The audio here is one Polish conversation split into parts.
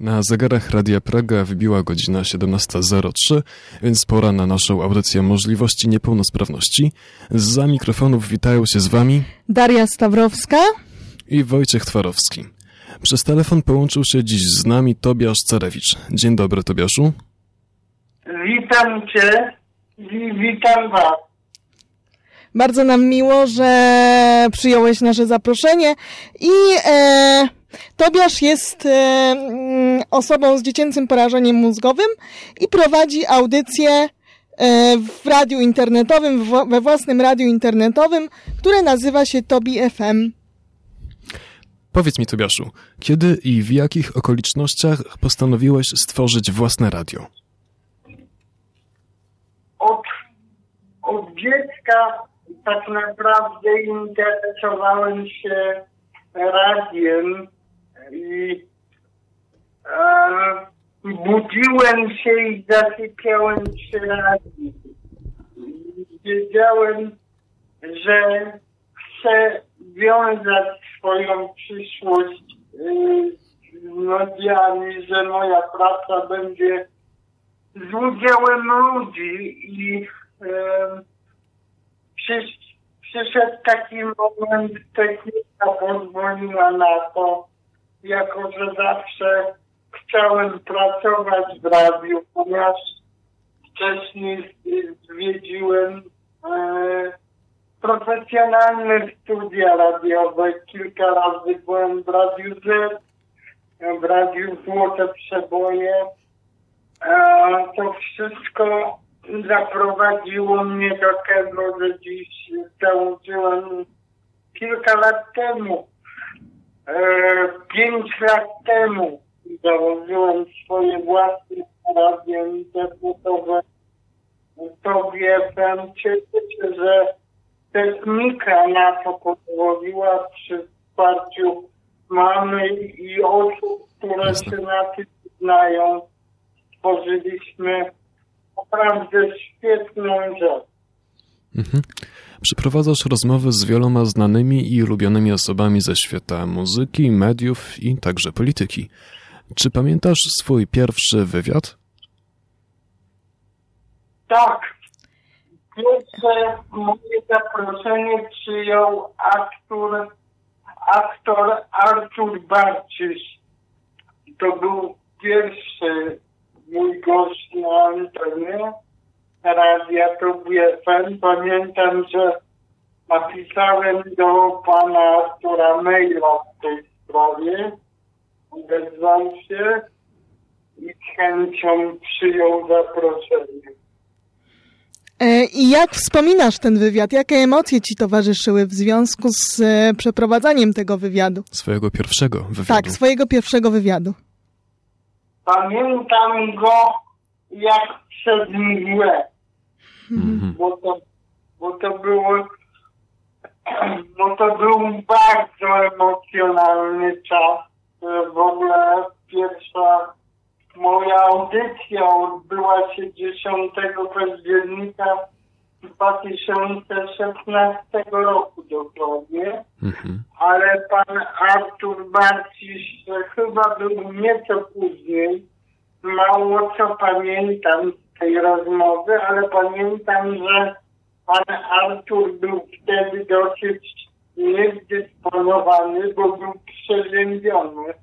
Na zegarach Radia Praga wybiła godzina 17.03, więc pora na naszą audycję możliwości niepełnosprawności. Za mikrofonów witają się z Wami Daria Stawrowska i Wojciech Twarowski. Przez telefon połączył się dziś z nami Tobiasz Carewicz. Dzień dobry, Tobiaszu. Witam Cię i witam Was. Bardzo nam miło, że przyjąłeś nasze zaproszenie i e, Tobiasz jest e, mm, osobą z dziecięcym porażeniem mózgowym i prowadzi audycję e, w radiu internetowym, w, we własnym radiu internetowym, które nazywa się Tobi FM. Powiedz mi, Tobiaszu, kiedy i w jakich okolicznościach postanowiłeś stworzyć własne radio? Od, od dziecka tak naprawdę interesowałem się radiem i e, budziłem się i zasypiałem przy radiu. Wiedziałem, że chcę wiązać swoją przyszłość y, z mediami, że moja praca będzie z udziałem ludzi i y, przysz, przyszedł taki moment, technika pozwoliła na to, jako że zawsze chciałem pracować w radiu, ponieważ wcześniej zwiedziłem e, profesjonalne studia radiowe. Kilka razy byłem w Radiu Z, w Radiu Złote Przeboje. E, to wszystko zaprowadziło mnie do tego, że dziś założyłem kilka lat temu, pięć lat temu założyłem swoje własne radio internetowe. To FM. Cieszę się, że technika na to pozwoliła przy wsparciu mamy i osób, które się na tym znają. Stworzyliśmy naprawdę świetną rzecz. Mhm. Przeprowadzasz rozmowy z wieloma znanymi i lubionymi osobami ze świata muzyki, mediów i także polityki. Czy pamiętasz swój pierwszy wywiad? Tak. Pierwsze moje zaproszenie przyjął aktor, aktor Artur Barczyś. To był pierwszy mój gość na antenie radia FM. Pamiętam, że napisałem do pana Artura maila w tej sprawie. Odezwał się i z chęcią przyjął zaproszenie. E, I jak wspominasz ten wywiad? Jakie emocje ci towarzyszyły w związku z e, przeprowadzaniem tego wywiadu? Swojego pierwszego wywiadu. Tak, swojego pierwszego wywiadu. Pamiętam go jak przez mgłę. Mhm. Bo, to, bo to było bo to był bardzo emocjonalny czas. W ogóle pierwsza moja audycja odbyła się 10 października 2016 roku dokładnie, Mhm. ale pan Artur Barciś chyba był nieco później. Mało co pamiętam z tej rozmowy, ale pamiętam, że pan Artur był wtedy dosyć niezdysponowany, bo był przeziębiony.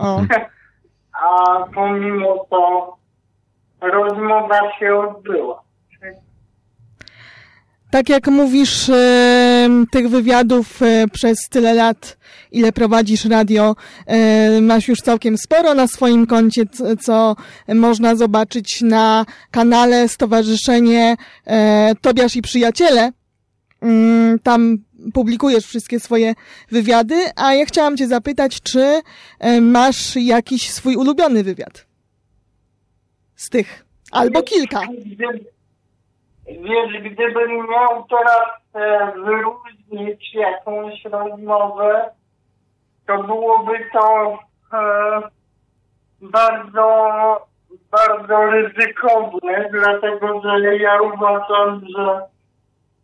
O. A pomimo to rozmowa się odbyła. Tak jak mówisz, e, tych wywiadów e, przez tyle lat, ile prowadzisz radio, e, masz już całkiem sporo na swoim koncie, co można zobaczyć na kanale Stowarzyszenie Tobiasz i Przyjaciele. Mm, Tam publikujesz wszystkie swoje wywiady, a ja chciałam cię zapytać, czy masz jakiś swój ulubiony wywiad? Z tych. Albo kilka. Wiesz, gdybym miał teraz e, wyróżnić jakąś rozmowę, to byłoby to e, bardzo, bardzo ryzykowne, dlatego że ja uważam, że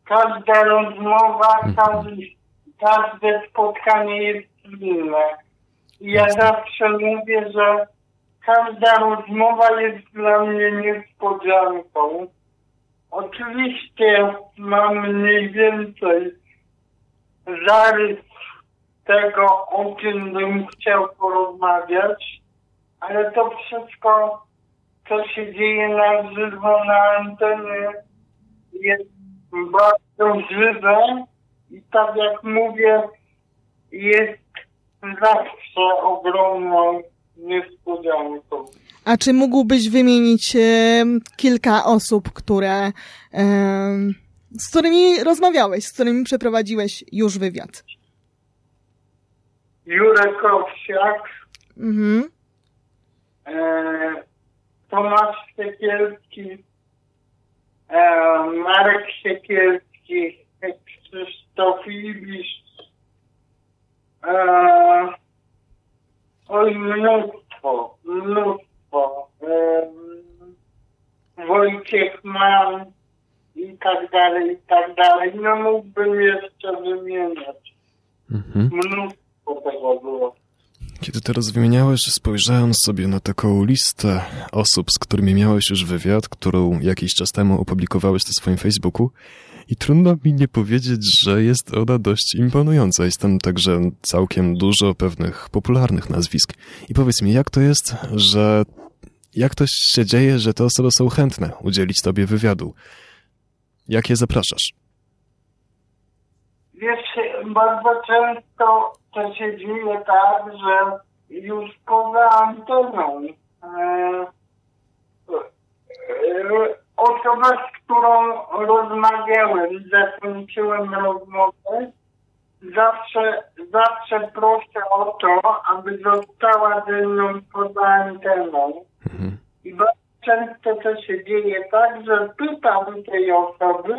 każda rozmowa, każdy, każde spotkanie jest inne. I ja zawsze mówię, że każda rozmowa jest dla mnie niespodzianką. Oczywiście mam mniej więcej zarys tego, o czym bym chciał porozmawiać, ale to wszystko, co się dzieje na żywo na antenie, jest bardzo żywe i tak jak mówię, jest zawsze ogromną niespodzianką. A czy mógłbyś wymienić e, kilka osób, które, e, z którymi rozmawiałeś, z którymi przeprowadziłeś już wywiad? Jurek Owsiak, Mhm. e, Tomasz Sekielski, e, Marek Sekielski, Krzysztof Ibisz, e, oj mnóstwo, mnóstwo, e, Wojciech Mann i tak dalej, i tak dalej. No mógłbym jeszcze wymieniać. Mhm. Mnóstwo tego było. Kiedy teraz wymieniałeś, spojrzałem sobie na taką listę osób, z którymi miałeś już wywiad, którą jakiś czas temu opublikowałeś na swoim Facebooku i trudno mi nie powiedzieć, że jest ona dość imponująca. Jest tam także całkiem dużo pewnych popularnych nazwisk. I powiedz mi, jak to jest, że jak to się dzieje, że te osoby są chętne udzielić tobie wywiadu? Jak je zapraszasz? Wiesz, bardzo często to się dzieje tak, że już poza anteną e, e, osoba, z którą rozmawiałem, zakończyłem rozmowę, zawsze, zawsze proszę o to, aby została ze mną poza anteną. Mhm. I bardzo często to się dzieje tak, że pytam tej osoby,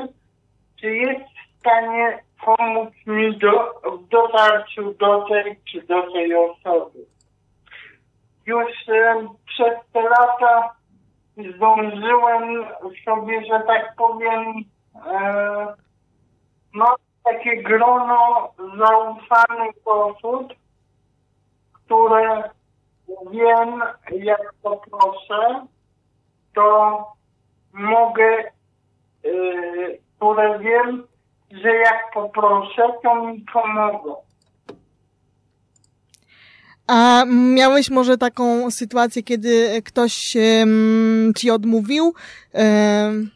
czy jest w stanie pomóc mi do, w dotarciu do tej czy do tej osoby. Już e, przez te lata zdążyłem sobie, że tak powiem, e, mam takie grono zaufanych osób, które wiem, jak poproszę, to mogę, yy, które wiem, że jak poproszę, to mi pomogą. A miałeś może taką sytuację, kiedy ktoś ci odmówił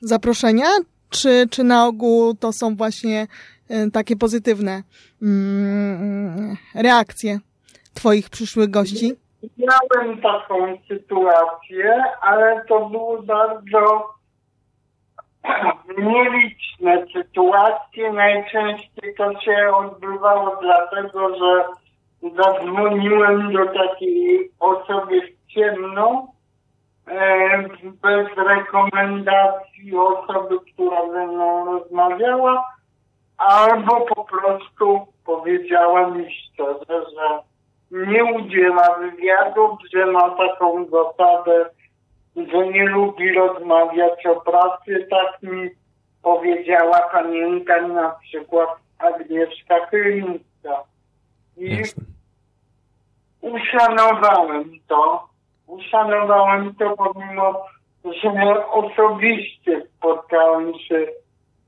zaproszenia? Czy, czy na ogół to są właśnie e, takie pozytywne mm, reakcje twoich przyszłych gości? Miałem taką sytuację, ale to były bardzo nieliczne sytuacje. Najczęściej to się odbywało dlatego, że zadzwoniłem do takiej osoby w ciemno, e, bez rekomendacji osoby, która ze mną rozmawiała, albo po prostu powiedziała mi szczerze, że nie udziela wywiadów, że ma taką zasadę, że nie lubi rozmawiać o pracy. Tak mi powiedziała, pamiętam na przykład Agnieszka Krynicka. I Jasne. uszanowałem to. Uszanowałem to, pomimo, że osobiście spotkałem się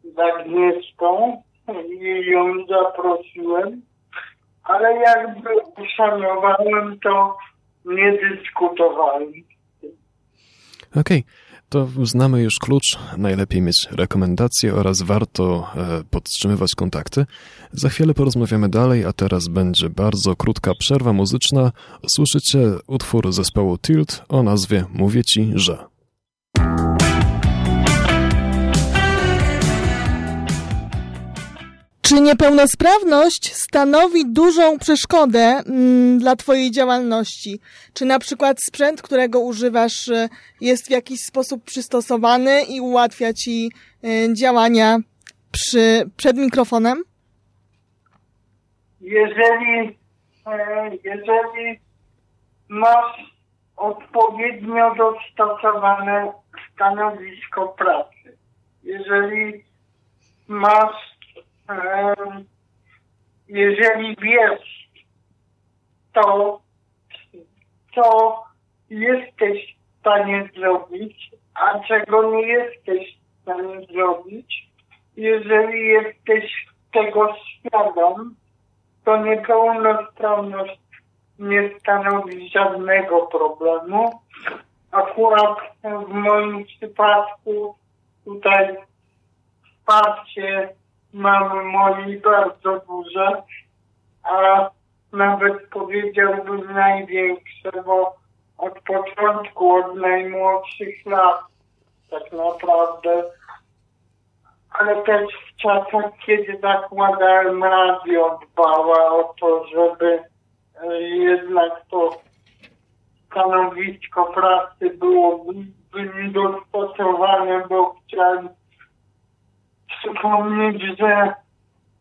z Agnieszką i ją zaprosiłem, ale jakby uszanowałem to, nie dyskutowałem. Okej, to znamy już klucz. Najlepiej mieć rekomendacje oraz warto e, podtrzymywać kontakty. Za chwilę porozmawiamy dalej, a teraz będzie bardzo krótka przerwa muzyczna. Słyszycie utwór zespołu Tilt o nazwie Mówię Ci, że. Czy niepełnosprawność stanowi dużą przeszkodę mm, dla Twojej działalności? Czy na przykład sprzęt, którego używasz, y, jest w jakiś sposób przystosowany i ułatwia Ci y, działania przy, przed mikrofonem? Jeżeli, e, jeżeli masz odpowiednio dostosowane stanowisko pracy, jeżeli masz, jeżeli wiesz to, co jesteś w stanie zrobić, a czego nie jesteś w stanie zrobić. Jeżeli jesteś tego świadom, to niepełnosprawność nie stanowi żadnego problemu. Akurat w moim przypadku tutaj wsparcie mamy moi bardzo duże, a nawet powiedziałbym największe, bo od początku, od najmłodszych lat tak naprawdę, ale też w czasach, kiedy zakładałem radio, dbała o to, żeby e, jednak to stanowisko pracy było dostosowane, bo chciałem przypomnieć, że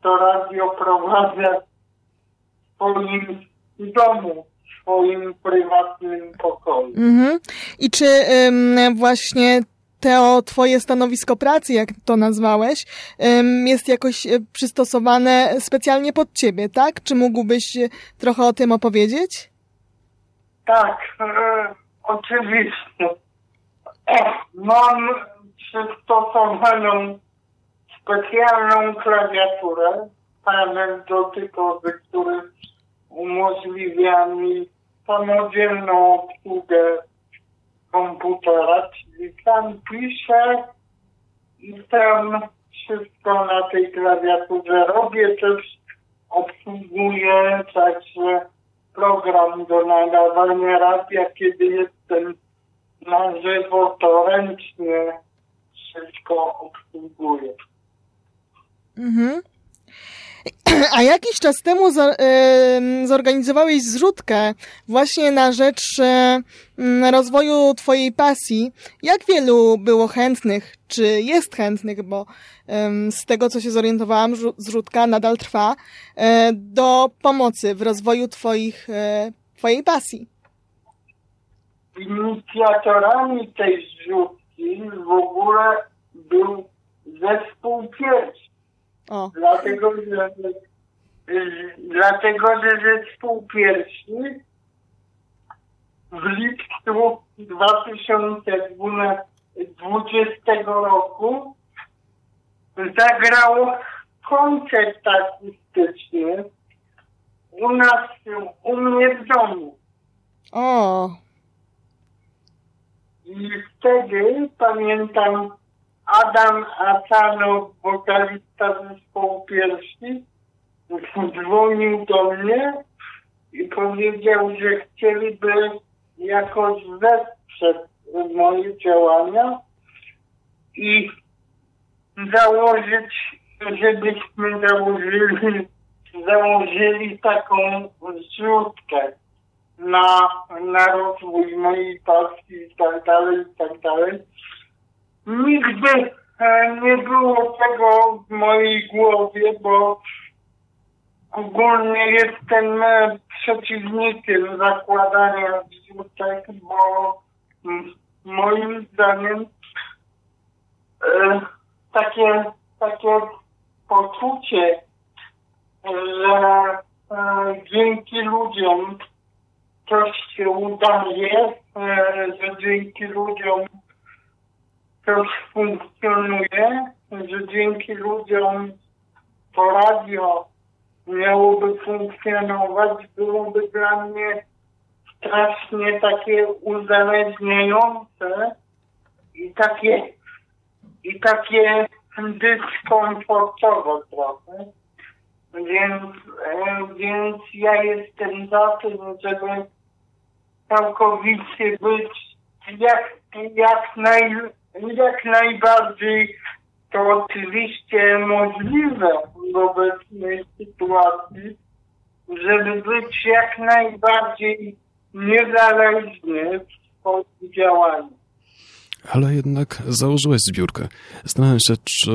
to radio prowadzę w swoim domu, w swoim prywatnym pokoju. Mhm. I czy ym, właśnie to twoje stanowisko pracy, jak to nazwałeś, jest jakoś e, przystosowane specjalnie pod ciebie, tak? Czy mógłbyś e, trochę o tym opowiedzieć? Tak, e, oczywiście. E, mam przystosowaną specjalną klawiaturę, panel dotykowy, który umożliwia mi samodzielną obsługę komputera, czyli sam piszę i tam wszystko na tej klawiaturze robię, też obsługuję także program do nadawania radia, kiedy jestem na żywo, to ręcznie wszystko obsługuję. Mhm. A jakiś czas temu zorganizowałeś zrzutkę właśnie na rzecz rozwoju Twojej pasji. Jak wielu było chętnych, czy jest chętnych, bo z tego co się zorientowałam, zrzutka nadal trwa, e, do pomocy w rozwoju twoich, e, Twojej pasji? Inicjatorami tej zrzutki w ogóle był zespół pierwszy o. Dlatego, że, dlatego, że zespół pierwszy w lipcu 2020 roku zagrał koncert akustyczny u nas, u mnie w domu. O. I wtedy pamiętam, Adam Asano, wokalista zespołu pierwszy, dzwonił do mnie i powiedział, że chcieliby jakoś wesprzeć moje działania i założyć, żebyśmy założyli, założyli taką zrzutkę na, na rozwój mojej pasji i tak dalej, i tak dalej. Nigdy e, nie było tego w mojej głowie, bo ogólnie jestem e, przeciwnikiem zakładania zrzutek, bo moim zdaniem e, takie, takie poczucie, że dzięki ludziom coś się udaje, że dzięki ludziom coś funkcjonuje, że dzięki ludziom to radio miałoby funkcjonować, byłoby dla mnie strasznie takie uzależniające i takie i takie dyskomfortowe trochę. Więc, e, więc ja jestem za tym, żeby całkowicie być jak, jak naj, jak najbardziej to oczywiście możliwe w obecnej sytuacji, żeby być jak najbardziej niezależny w swoim działaniu. Ale jednak założyłeś zbiórkę. Zastanawiam się, czy,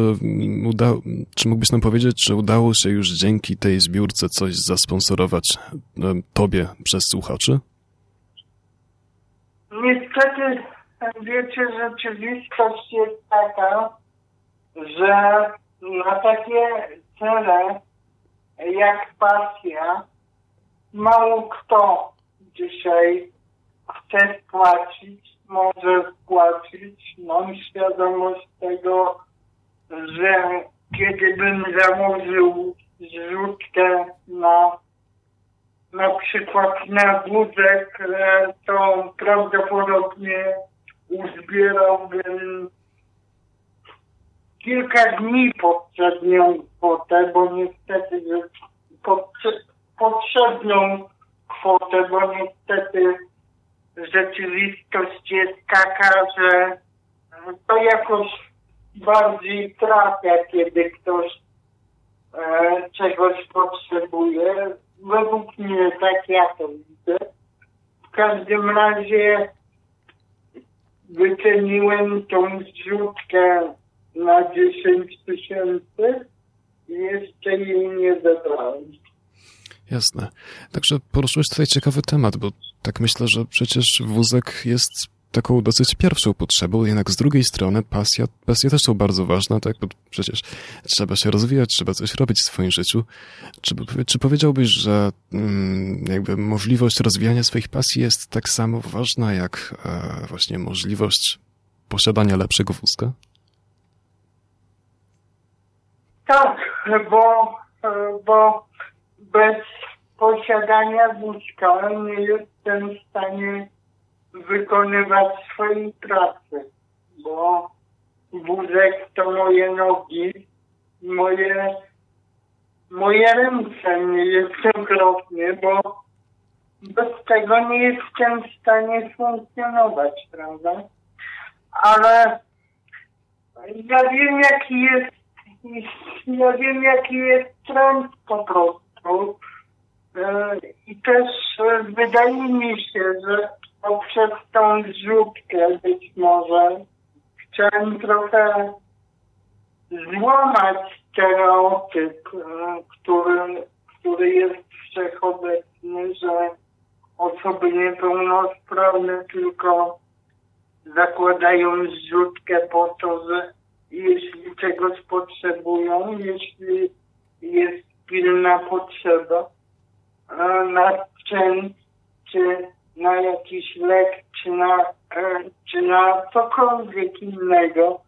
uda, czy mógłbyś nam powiedzieć, czy udało się już dzięki tej zbiórce coś zasponsorować e, tobie przez słuchaczy? Niestety wiecie, rzeczywistość jest taka, że na takie cele jak pasja mało kto dzisiaj chce spłacić, może spłacić. Mam świadomość tego, że kiedy bym założył zrzutkę na na przykład na wózek, e, to prawdopodobnie uzbierałbym kilka dni poprzednią kwotę, bo niestety potrzebną kwotę, bo niestety rzeczywistość jest taka, że to jakoś bardziej trafia, kiedy ktoś e, czegoś potrzebuje. Według mnie tak ja to widzę. W każdym razie wyceniłem tą zrzutkę na 10 tysięcy i jeszcze jej nie zebrałem. Jasne. Także poruszyłeś tutaj ciekawy temat, bo tak myślę, że przecież wózek jest taką dosyć pierwszą potrzebą, jednak z drugiej strony pasja, pasje też są bardzo ważne, tak? Bo przecież trzeba się rozwijać, trzeba coś robić w swoim życiu. Czy, czy powiedziałbyś, że mm, jakby możliwość rozwijania swoich pasji jest tak samo ważna, jak e, właśnie możliwość posiadania lepszego wózka? Tak, bo, bo bez posiadania wózka nie jestem w stanie wykonywać swojej pracy, bo wózek to moje nogi, moje, moje ręce niejednokrotnie, bo bez tego nie jestem w stanie funkcjonować, prawda? Ale ja wiem, jaki jest, ja wiem, jaki jest trend po prostu. E, I też e, wydaje mi się, że poprzez tą zrzutkę być może chciałem trochę złamać stereotyp, który, który jest wszechobecny, że osoby niepełnosprawne tylko zakładają zrzutkę po to, że jeśli czegoś potrzebują, jeśli jest pilna potrzeba na czy na jakiś lek, czy na, e, czy na cokolwiek innego,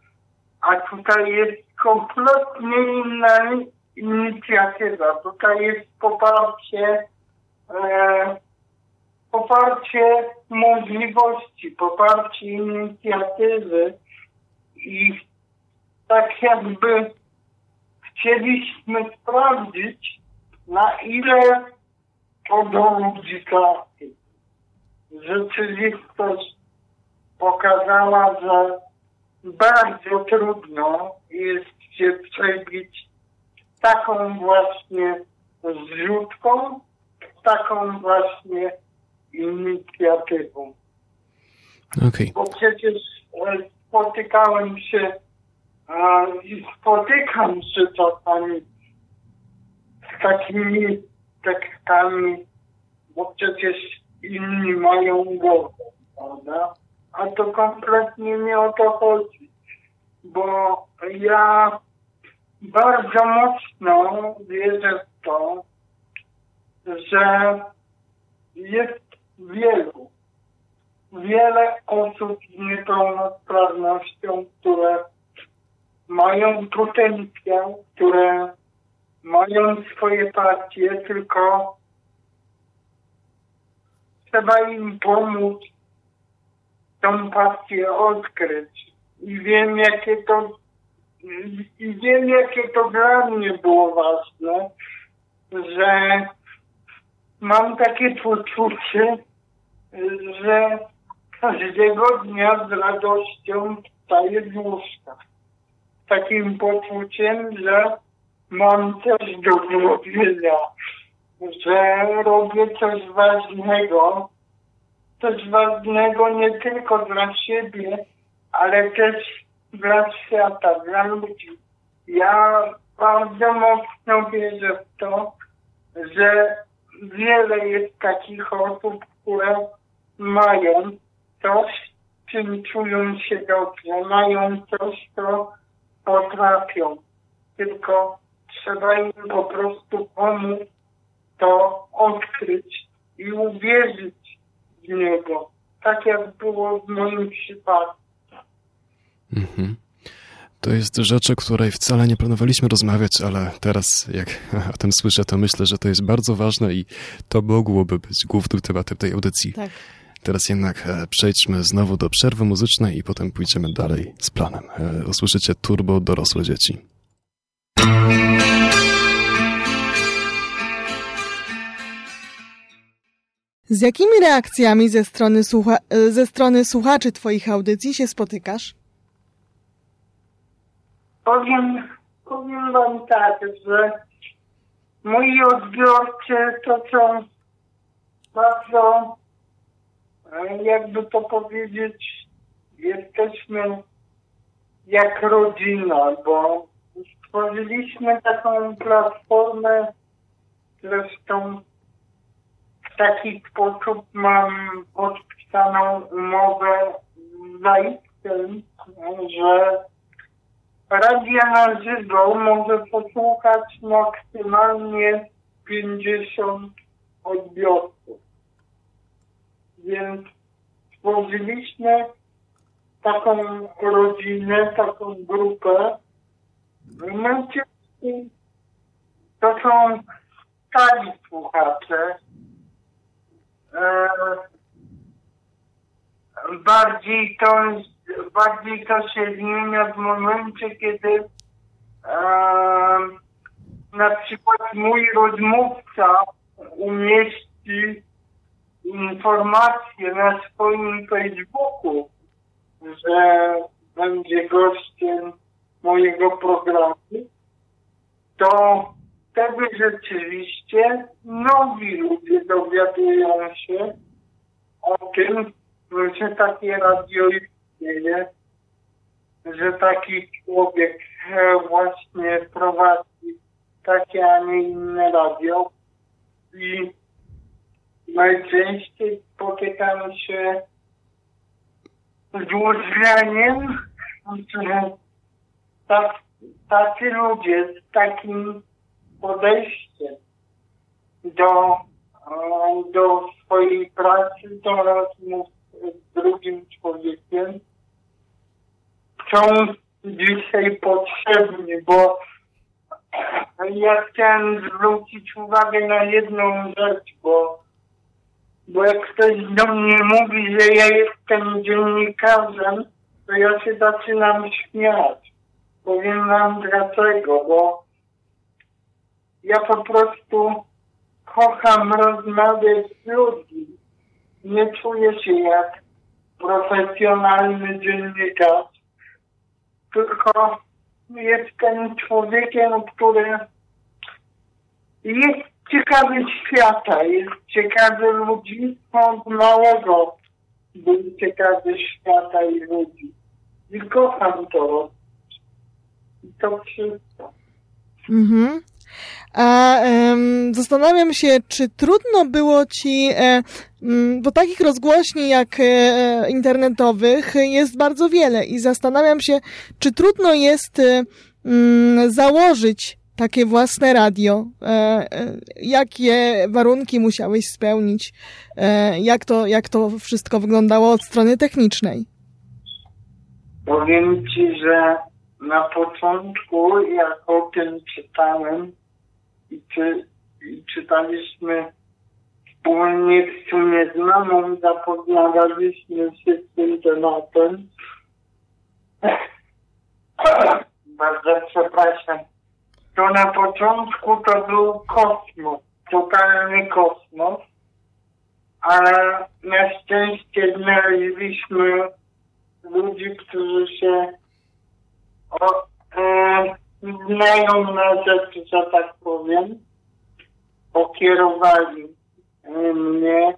a tutaj jest kompletnie inna inicjatywa. Tutaj jest poparcie, e, poparcie możliwości, poparcie inicjatywy. I tak jakby chcieliśmy sprawdzić, na ile to do ludzi trafi rzeczywistość pokazała, że bardzo trudno jest się przebić taką właśnie zrzutką, taką właśnie inicjatywą. Okay. Bo przecież e, spotykałem się i spotykam się czasami z takimi tekstami, bo przecież inni mają głowę, prawda? A to kompletnie nie o to chodzi, bo ja bardzo mocno wierzę w to, że jest wielu, wiele osób z niepełnosprawnością, które mają potencjał, które mają swoje partie, tylko trzeba im pomóc tą pasję odkryć. I wiem, jakie to i wiem, jakie to dla mnie było ważne, że mam takie poczucie, że każdego dnia z radością wstaję z łóżka. Takim poczuciem, że mam coś do zrobienia, że robię coś ważnego, coś ważnego nie tylko dla siebie, ale też dla świata, dla ludzi. Ja bardzo mocno wierzę w to, że wiele jest takich osób, które mają coś, czym czują się dobrze, mają coś, co potrafią. Tylko trzeba im po prostu pomóc to odkryć i uwierzyć w niego. tak jak było w moim przypadku. Mhm. To jest rzecz, o której wcale nie planowaliśmy rozmawiać, ale teraz, jak o tym słyszę, to myślę, że to jest bardzo ważne i to mogłoby być głównym tematem tej audycji. Tak. Teraz jednak e, przejdźmy znowu do przerwy muzycznej i potem pójdziemy dalej z planem. E, usłyszycie Turbo Dorosłe Dzieci. Z jakimi reakcjami ze strony, słucha ze strony słuchaczy Twoich audycji się spotykasz? Powiem, powiem Wam tak, że moi odbiorcy to są bardzo, e, jakby to powiedzieć, jesteśmy jak rodzina, bo stworzyliśmy taką platformę, zresztą w taki sposób mam podpisaną umowę z Zajcem, że radia na żywo może posłuchać maksymalnie 50 odbiorców. Więc stworzyliśmy taką rodzinę, taką grupę. Mężczyźni to są stali słuchacze. E, bardziej to, bardziej to się zmienia w momencie, kiedy e, na przykład mój rozmówca umieści informację na swoim Facebooku, że będzie gościem mojego programu, to wtedy rzeczywiście nowi ludzie dowiadują się o tym, że takie radio istnieje, że taki człowiek właśnie prowadzi takie, a nie inne radio. I najczęściej spotykamy się z uznaniem, że tak, tacy ludzie z takim podejście do, do swojej pracy, do rozmów z drugim człowiekiem są dzisiaj potrzebni, bo ja chciałem zwrócić uwagę na jedną rzecz, bo, bo jak ktoś do mnie mówi, że ja jestem dziennikarzem, to ja się zaczynam śmiać. Powiem wam dlaczego, bo ja po prostu kocham rozmawiać z ludźmi. Nie czuję się jak profesjonalny dziennikarz, tylko jestem człowiekiem, który jest ciekawy świata, jest ciekawy ludzi, od małego był ciekawy świata i ludzi. I kocham to. I to wszystko. Mhm. A um, zastanawiam się, czy trudno było ci, e, m, bo takich rozgłośni jak e, internetowych jest bardzo wiele i zastanawiam się, czy trudno jest e, m, założyć takie własne radio. E, e, jakie warunki musiałeś spełnić? E, jak, to, jak to wszystko wyglądało od strony technicznej? Powiem ci, że na początku, jak o tym czytałem i, czy, i czytaliśmy wspólnie z mamą, zapowiadaliśmy się z tym tematem. Bardzo przepraszam. To na początku to był kosmos, totalny kosmos, ale na szczęście znaleźliśmy ludzi, którzy się o, e, znają na rzeczy, że tak powiem, pokierowali mnie,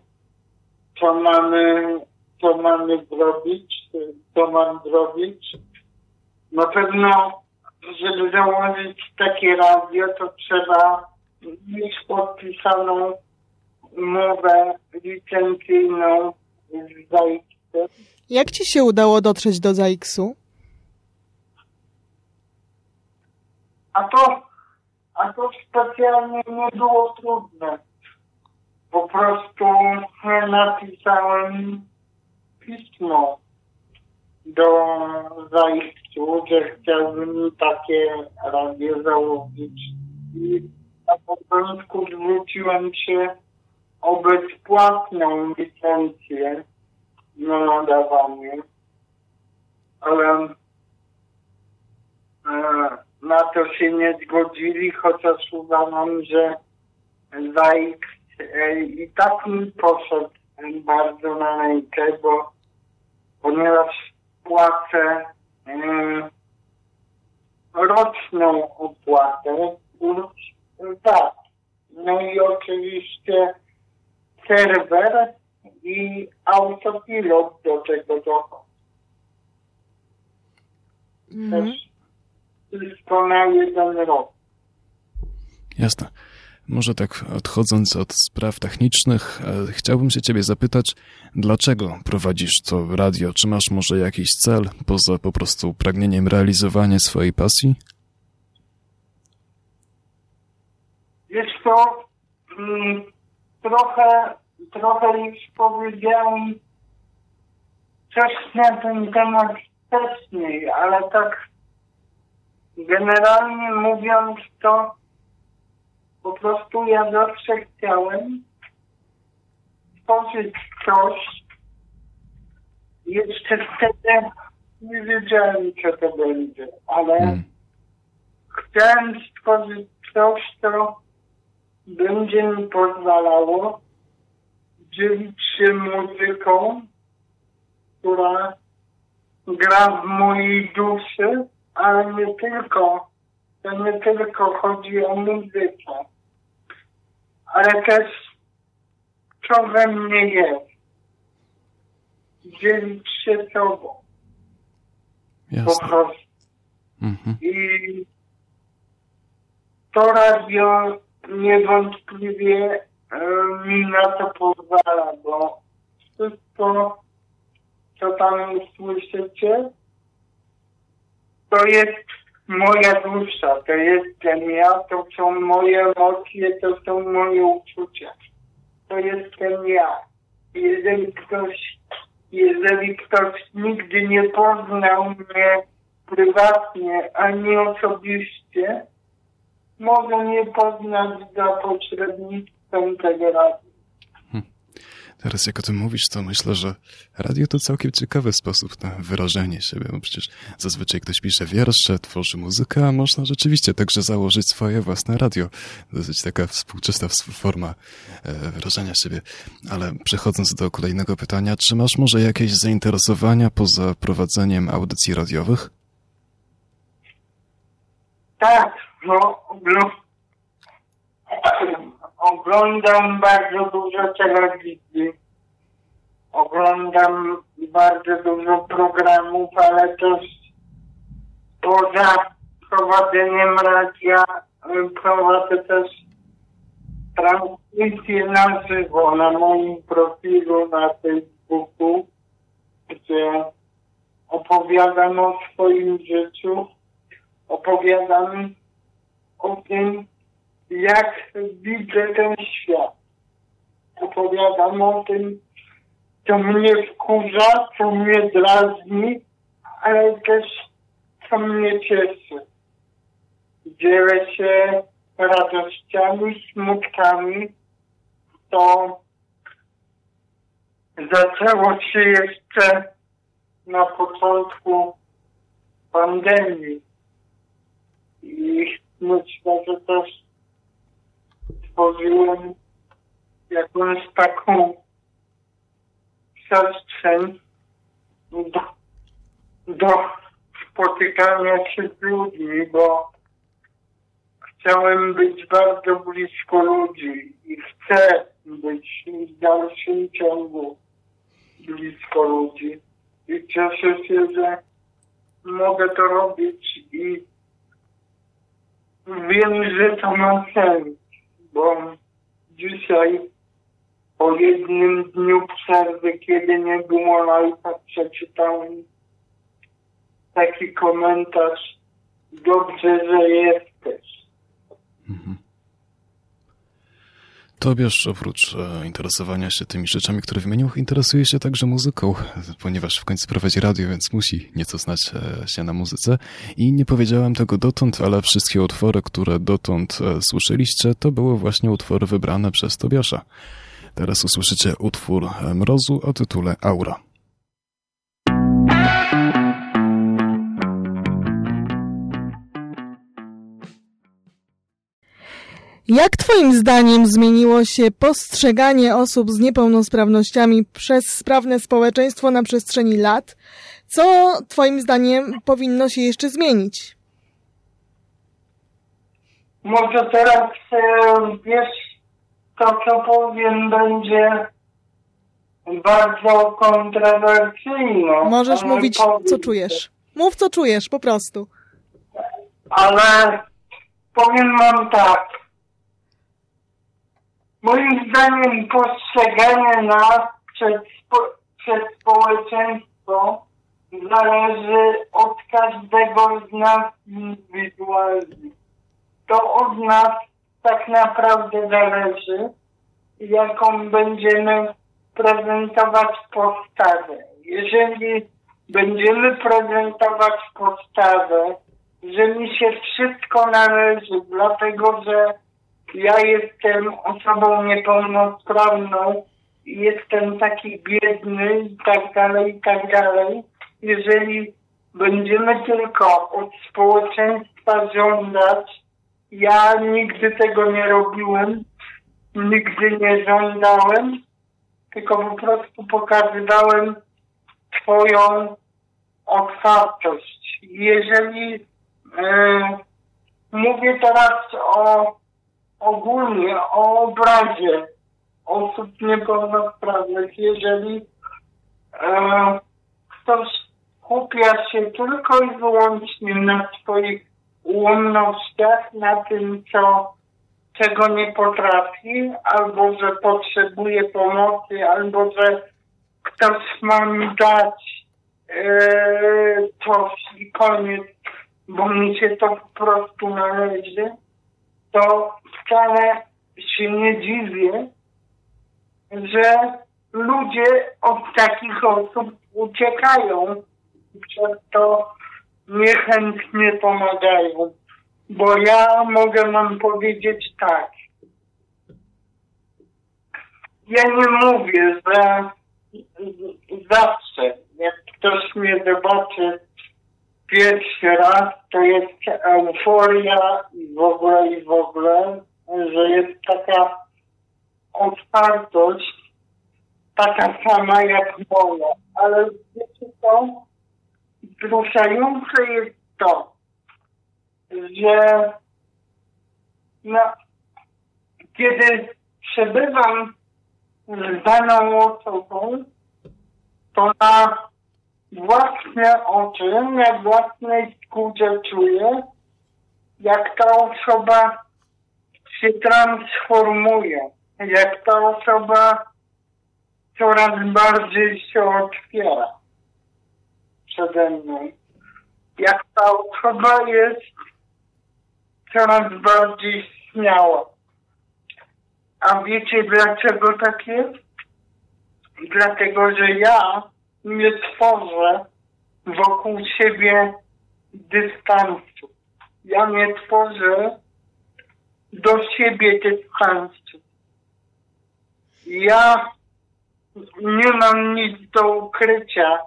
co mamy, co mamy zrobić, co mam zrobić. Na pewno, żeby założyć takie radio, to trzeba mieć podpisaną umowę licencyjną z ZAX-em. Jak ci się udało dotrzeć do ZAX-u? A to, a to specjalnie nie było trudne. Po prostu napisałem pismo do Zajściu, że chciałbym takie radio założyć. I na początku zwróciłem się o bezpłatną licencję na nadawanie, ale e, na to się nie zgodzili, chociaż uważam, że ZAX e, i tak mi poszedł bardzo na rękę, bo ponieważ płacę e, roczną opłatę, plus tak. No i oczywiście serwer i autopilot do tego dochodzi. Też na jeden rok. Jasne. Może tak odchodząc od spraw technicznych, e, chciałbym się ciebie zapytać, dlaczego prowadzisz to radio? Czy masz może jakiś cel poza po prostu pragnieniem realizowania swojej pasji? Wiesz co, mm, trochę, trochę już powiedziałem coś na ten temat wcześniej, ale tak generalnie mówiąc to po prostu ja zawsze chciałem stworzyć coś. Jeszcze wtedy nie wiedziałem, co to będzie, ale Hmm. chciałem stworzyć coś, co będzie mi pozwalało dzielić się muzyką, która gra w mojej duszy, ale nie tylko. To nie tylko chodzi o muzykę, ale też co we mnie jest. Dzielić się sobą. Po prostu. Mhm. I to radio niewątpliwie e, mi na to pozwala, bo wszystko, co tam słyszycie, to jest moja dusza, to jestem ja, to są moje emocje, to są moje uczucia. To jestem ja. Jeżeli ktoś, jeżeli ktoś nigdy nie poznał mnie prywatnie, ani osobiście, może mnie poznać za pośrednictwem tego radia. Teraz jak o tym mówisz, to myślę, że radio to całkiem ciekawy sposób na wyrażenie siebie, bo przecież zazwyczaj ktoś pisze wiersze, tworzy muzykę, a można rzeczywiście także założyć swoje własne radio. Dosyć taka współczesna forma e, wyrażania siebie. Ale przechodząc do kolejnego pytania, czy masz może jakieś zainteresowania poza prowadzeniem audycji radiowych? Tak, no, ogl- oglądam bardzo dużo telewizji. Oglądam bardzo dużo programów, ale też poza prowadzeniem radia y, prowadzę też transmisję na żywo na moim profilu na Facebooku, gdzie opowiadam o swoim życiu opowiadam o tym, jak widzę ten świat. Opowiadam o tym, co mnie wkurza, co mnie drażni, ale też co mnie cieszy. Dzielę się radościami, smutkami. To zaczęło się jeszcze na początku pandemii i myślę, że też stworzyłem jakąś taką przestrzeń do, do spotykania się z ludźmi, bo chciałem być bardzo blisko ludzi i chcę być w dalszym ciągu blisko ludzi. I cieszę się, że mogę to robić i wiem, że to ma sens, bo dzisiaj po jednym dniu przerwy, kiedy nie było live'a, przeczytałem taki komentarz dobrze, że jesteś. Mhm. Tobiasz oprócz e, interesowania się tymi rzeczami, które wymienił, interesuje się także muzyką, ponieważ w końcu prowadzi radio, więc musi nieco znać e, się na muzyce. I nie powiedziałem tego dotąd, ale wszystkie utwory, które dotąd e, słyszeliście, to były właśnie utwory wybrane przez Tobiasza. Teraz usłyszycie utwór Mrozu o tytule Aura. Jak Twoim zdaniem zmieniło się postrzeganie osób z niepełnosprawnościami przez sprawne społeczeństwo na przestrzeni lat? Co Twoim zdaniem powinno się jeszcze zmienić? Może teraz, wiesz, to co powiem będzie bardzo kontrowersyjne. Możesz mówić, co czujesz. Mów, co czujesz, po prostu. Ale powiem wam tak. Moim zdaniem postrzeganie nas przez, przez społeczeństwo zależy od każdego z nas indywidualnie. To od nas tak naprawdę zależy, jaką będziemy prezentować postawę. Jeżeli będziemy prezentować postawę, że mi się wszystko należy, dlatego że ja jestem osobą niepełnosprawną, jestem taki biedny i tak dalej, i tak dalej. Jeżeli będziemy tylko od społeczeństwa żądać, ja nigdy tego nie robiłem, nigdy nie żądałem, tylko po prostu pokazywałem Twoją otwartość. Jeżeli e, mówię teraz o ogólnie o obrazie osób niepełnosprawnych, jeżeli e, ktoś skupia się tylko i wyłącznie na swoich ułomnościach, na tym, co, czego nie potrafi, albo że potrzebuje pomocy, albo że ktoś ma mi dać e, coś i koniec, bo mi się to po prostu należy, to wcale się nie dziwię, że ludzie od takich osób uciekają i przez to niechętnie pomagają. Bo ja mogę wam powiedzieć tak. Ja nie mówię, że zawsze, jak ktoś mnie zobaczy pierwszy raz, to jest euforia i w ogóle, i w ogóle że jest taka otwartość, taka sama jak moja. Ale wiecie co? Wzruszające jest to, że no, kiedy przebywam z daną osobą, to na własne oczy, na własnej skórze czuję, jak ta osoba się transformuje, jak ta osoba coraz bardziej się otwiera przede mną. Jak ta osoba jest coraz bardziej śmiała. A wiecie dlaczego tak jest? Dlatego, że ja nie tworzę wokół siebie dystansu. Ja nie tworzę do siebie dystansu. Ja nie mam nic do ukrycia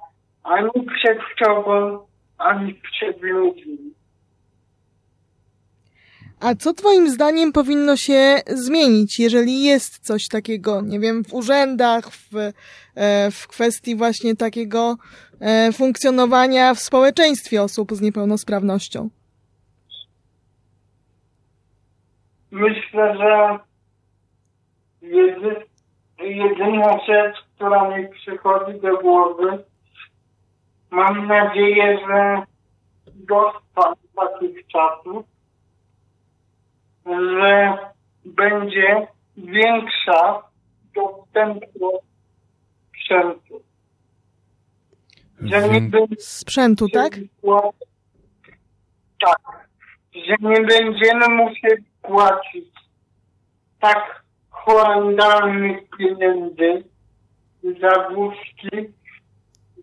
ani przed sobą, ani przed ludźmi. A co Twoim zdaniem powinno się zmienić, jeżeli jest coś takiego, nie wiem, w urzędach, w, e, w kwestii właśnie takiego e, funkcjonowania w społeczeństwie osób z niepełnosprawnością? Myślę, że jedy, jedyna rzecz, która mi przychodzi do głowy, mam nadzieję, że dotrwam takich czasów, że będzie większa dostępność sprzętu. Że nie będzie sprzętu, tak? Tak. Że nie będziemy musieli płacić tak horrendalnych pieniędzy za wózki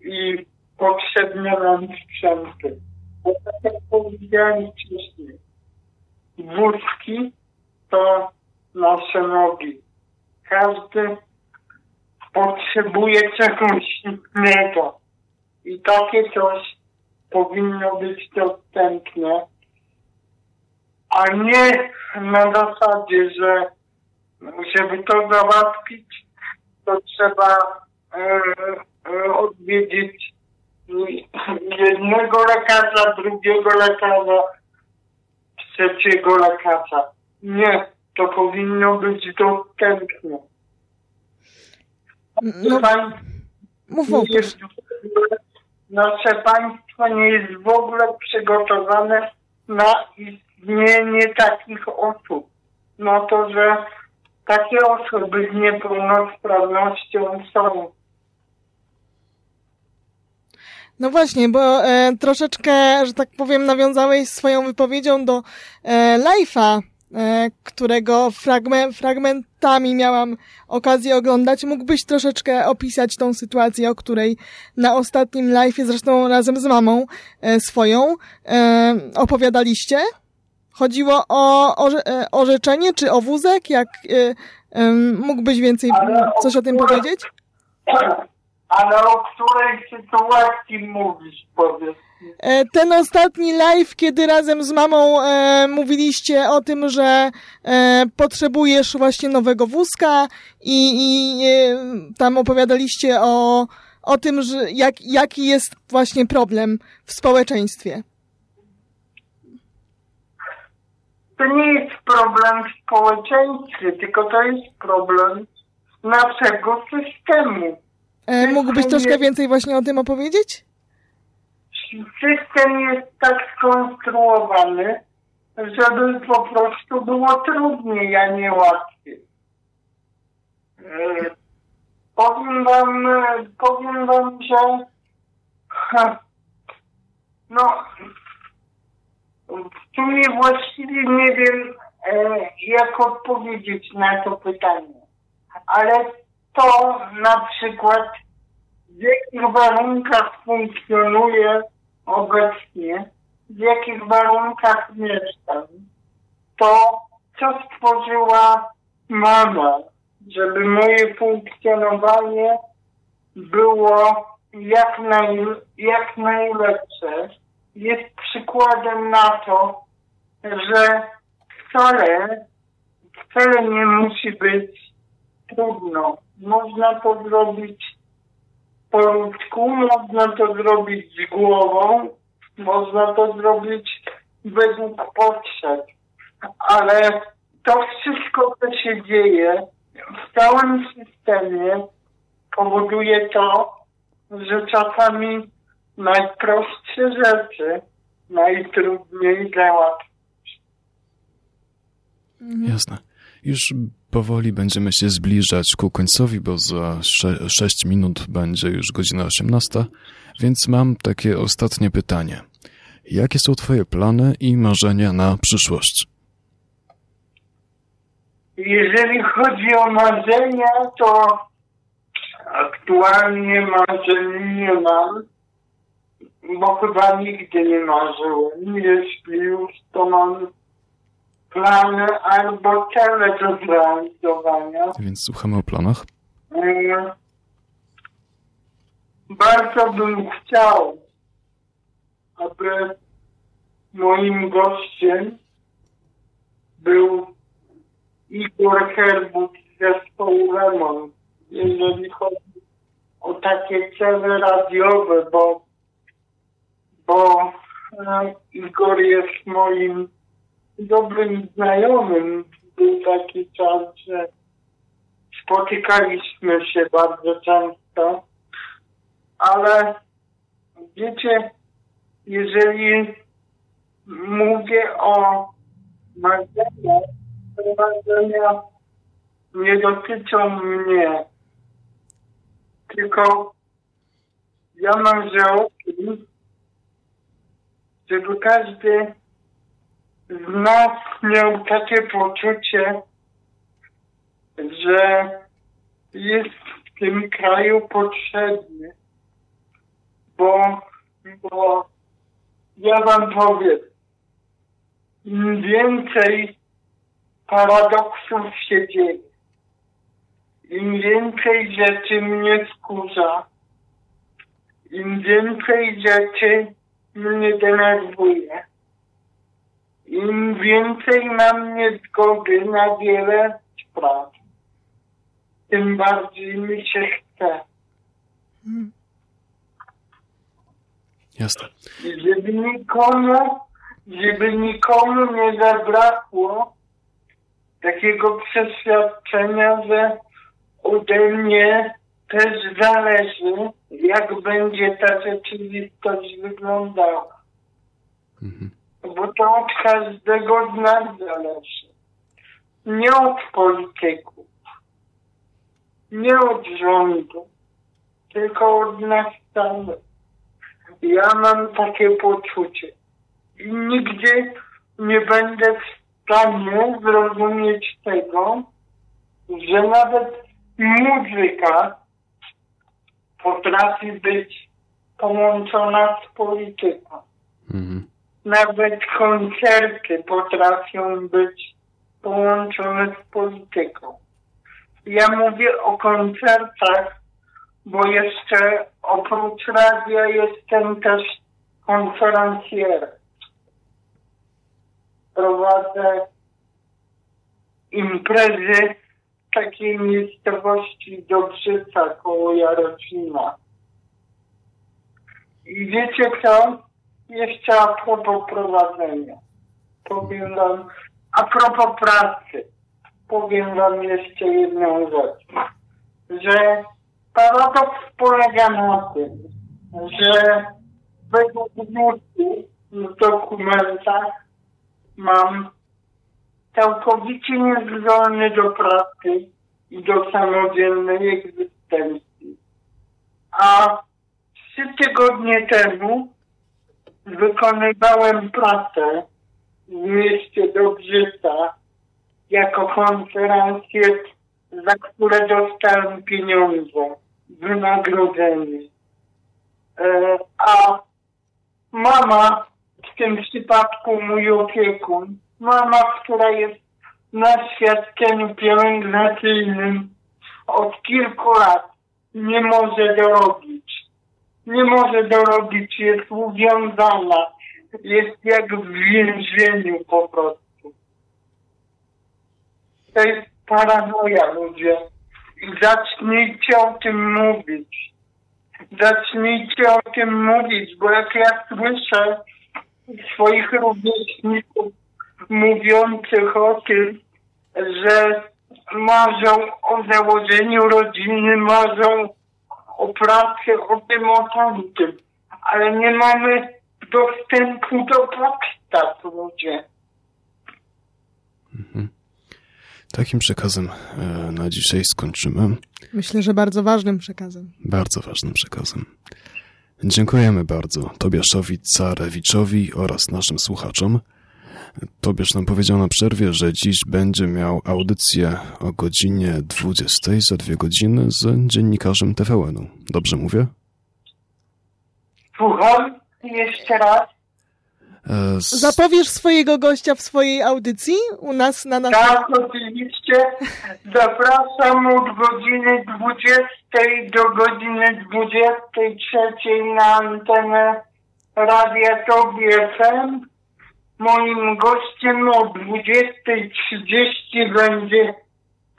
i potrzebne nam sprzęty. Bo tak jak powiedziałem wcześniej, wózki to nasze nogi. Każdy potrzebuje czegoś innego. I takie coś powinno być dostępne, a nie na zasadzie, że żeby to załatwić, to trzeba e, e, odwiedzić jednego lekarza, drugiego lekarza, trzeciego lekarza. Nie, to powinno być dostępne. No, mów, mów. jest, nasze państwo nie jest w ogóle przygotowane na istnienie takich osób. Na to, że takie osoby z niepełnosprawnością są. No właśnie, bo e, troszeczkę, że tak powiem, nawiązałeś swoją wypowiedzią do e, live'a, e, którego fragme, fragmentami miałam okazję oglądać. Mógłbyś troszeczkę opisać tą sytuację, o której na ostatnim live'ie, zresztą razem z mamą e, swoją, e, opowiadaliście? Chodziło o e, orzeczenie czy o wózek? Jak e, em, mógłbyś więcej Ale o coś o tym które- powiedzieć? Ale o której sytuacji mówisz, powiedz? E, Ten ostatni live, kiedy razem z mamą e, mówiliście o tym, że e, potrzebujesz właśnie nowego wózka i, i e, tam opowiadaliście o, o tym, że jak, jaki jest właśnie problem w społeczeństwie. To nie jest problem w społeczeństwie, tylko to jest problem naszego systemu. E, mógłbyś troszkę więcej właśnie o tym opowiedzieć? System jest tak skonstruowany, żeby po prostu było trudniej, a nie łatwiej. E, Powiem wam, powiem wam, że ha, no w sumie właściwie nie wiem, e, jak odpowiedzieć na to pytanie. Ale to na przykład w jakich warunkach funkcjonuje obecnie, w jakich warunkach mieszkam, to co stworzyła mama, żeby moje funkcjonowanie było jak, naj, jak najlepsze, jest przykładem na to, że wcale, wcale nie musi być trudno. Można to zrobić po ludzku, można to zrobić z głową, można to zrobić według potrzeb, ale to wszystko, co się dzieje w całym systemie, powoduje to, że czasami najprostsze rzeczy najtrudniej załatwić. Jasne. Już powoli będziemy się zbliżać ku końcowi, bo za 6 minut będzie już godzina 18, więc mam takie ostatnie pytanie. Jakie są Twoje plany i marzenia na przyszłość? Jeżeli chodzi o marzenia, to aktualnie marzeń nie mam, bo chyba nigdy nie marzyłem. Jeśli już, to mam plany albo cele do zrealizowania. Więc słuchamy o planach. Mm. Bardzo bym chciał, aby moim gościem był Igor Herbut z zespołu Lemon, jeżeli chodzi o takie cele radiowe, bo, bo e, Igor jest moim dobrym znajomym. Był taki czas, że spotykaliśmy się bardzo często, ale wiecie, jeżeli mówię o marzeniach, to marzenia nie dotyczą mnie, tylko ja marzę o żeby każdy z nas miał takie poczucie, że jest w tym kraju potrzebny. Bo, bo ja wam powiem, im więcej paradoksów się dzieje, im więcej rzeczy mnie wkurza, im więcej rzeczy mnie denerwuje, im więcej mam niezgody na wiele spraw, tym bardziej mi się chce. Jasne. I żeby nikomu, żeby nikomu nie zabrakło takiego przeświadczenia, że ode mnie też zależy, jak będzie ta rzeczywistość wyglądała. Mhm. Bo to od każdego z nas zależy. Nie od polityków, nie od rządu, tylko od nas samych. Ja mam takie poczucie. I nigdy nie będę w stanie zrozumieć tego, że nawet muzyka potrafi być połączona z polityką. Mhm. Nawet koncerty potrafią być połączone z polityką. Ja mówię o koncertach, bo jeszcze oprócz radia jestem też konferencjerem. Prowadzę imprezy takiej miejscowości Dobrzyca koło Jarocina. I wiecie co? Jeszcze a propos prowadzenia. Powiem wam, a propos pracy. Powiem wam jeszcze jedną rzecz. Że paradoks polega na tym, że według nuty w dokumentach mam całkowicie niezdolny do pracy i do samodzielnej egzystencji. A trzy tygodnie temu wykonywałem pracę w mieście Dobrzyca jako konferencjer, za które dostałem pieniądze, wynagrodzenie. E, a mama, w tym przypadku mój opiekun, mama, która jest na świadczeniu pielęgnacyjnym od kilku lat, nie może dorobić. Nie może dorobić, jest uwiązana, jest jak w więzieniu po prostu. To jest paranoja, ludzie. Zacznijcie o tym mówić. Zacznijcie o tym mówić, bo jak ja słyszę swoich rówieśników mówiących o tym, że marzą o założeniu rodziny, marzą o pracy, o tym, o tamtym, ale nie mamy dostępu do podstaw, ludzie. Takim przekazem e, na dzisiaj skończymy. Myślę, że bardzo ważnym przekazem. Bardzo ważnym przekazem. Dziękujemy bardzo Tobiaszowi Carewiczowi oraz naszym słuchaczom. Tobiasz nam powiedział na przerwie, że dziś będzie miał audycję o godzinie 20 za dwie godziny z dziennikarzem TVN-u. Dobrze mówię? Słucham jeszcze raz. E, z... Zapowiesz swojego gościa w swojej audycji u nas na naszym... Tak, oczywiście. Zapraszam od godziny 20 do godziny 23 na antenę Radia Tobie FM. Moim gościem o 20.30 będzie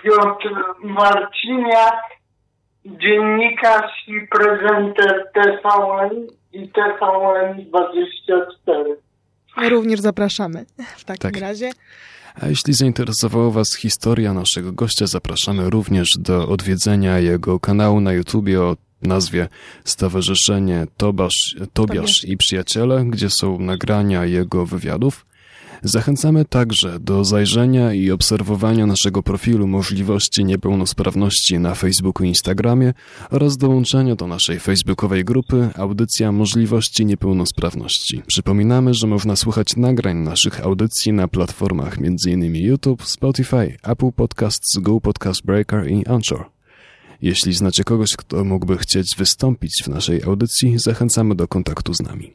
Piotr Marciniak, dziennikarz i prezenter TVN i TVN24. Również zapraszamy w takim Tak. razie. A jeśli zainteresowała Was historia naszego gościa, zapraszamy również do odwiedzenia jego kanału na YouTubie o nazwie Stowarzyszenie Tobasz, Tobiasz i Przyjaciele, gdzie są nagrania jego wywiadów. Zachęcamy także do zajrzenia i obserwowania naszego profilu możliwości niepełnosprawności na Facebooku i Instagramie oraz dołączenia do naszej facebookowej grupy Audycja Możliwości Niepełnosprawności. Przypominamy, że można słuchać nagrań naszych audycji na platformach m.in. YouTube, Spotify, Apple Podcasts, Google Podcast Breaker i Anchor. Jeśli znacie kogoś, kto mógłby chcieć wystąpić w naszej audycji, zachęcamy do kontaktu z nami.